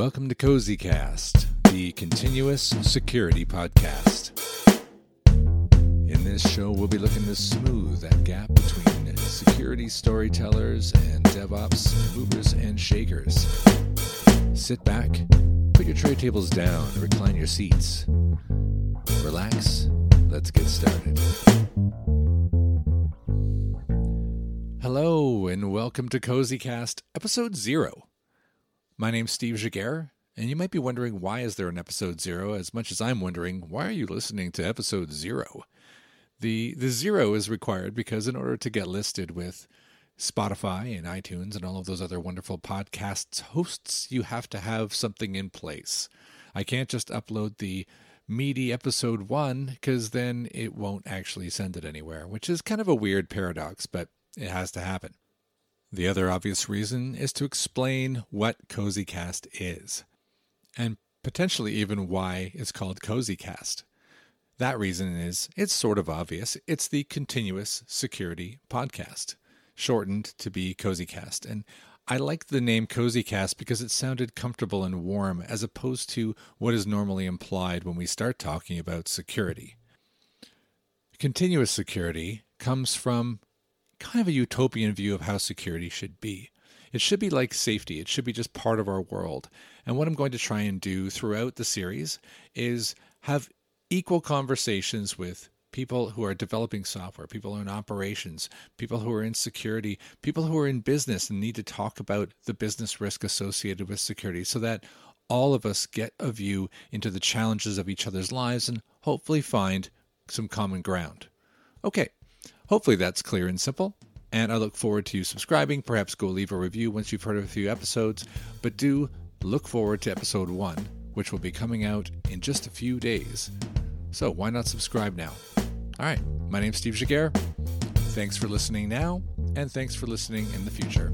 Welcome to Cozy Cast, the continuous security podcast. In this show, we'll be looking to smooth that gap between security storytellers and DevOps movers and shakers. Sit back, put your tray tables down, recline your seats. Relax, let's get started. Hello, and welcome to Cozy Cast, episode zero. My name's Steve Giguere, and you might be wondering why is there an episode zero, as much as I'm wondering why are you listening to episode zero? The the zero is required because in order to get listed with Spotify and iTunes and all of those other wonderful podcasts hosts, you have to have something in place. I can't just upload the meaty episode one because then it won't actually send it anywhere, which is kind of a weird paradox, but it has to happen. The other obvious reason is to explain what CozyCast is, and potentially even why it's called CozyCast. That reason is it's sort of obvious. It's the continuous security podcast, shortened to be CozyCast. And I liked the name CozyCast because it sounded comfortable and warm as opposed to what is normally implied when we start talking about security. Continuous security comes from kind of a utopian view of how security should be. It should be like safety, it should be just part of our world. And what I'm going to try and do throughout the series is have equal conversations with people who are developing software, people in operations, people who are in security, people who are in business and need to talk about the business risk associated with security so that all of us get a view into the challenges of each other's lives and hopefully find some common ground. Okay, hopefully that's clear and simple. And I look forward to you subscribing. Perhaps go leave a review once you've heard a few episodes. But do look forward to episode one, which will be coming out in just a few days. So why not subscribe now? All right, my name's Steve Giguere. Thanks for listening now, and thanks for listening in the future.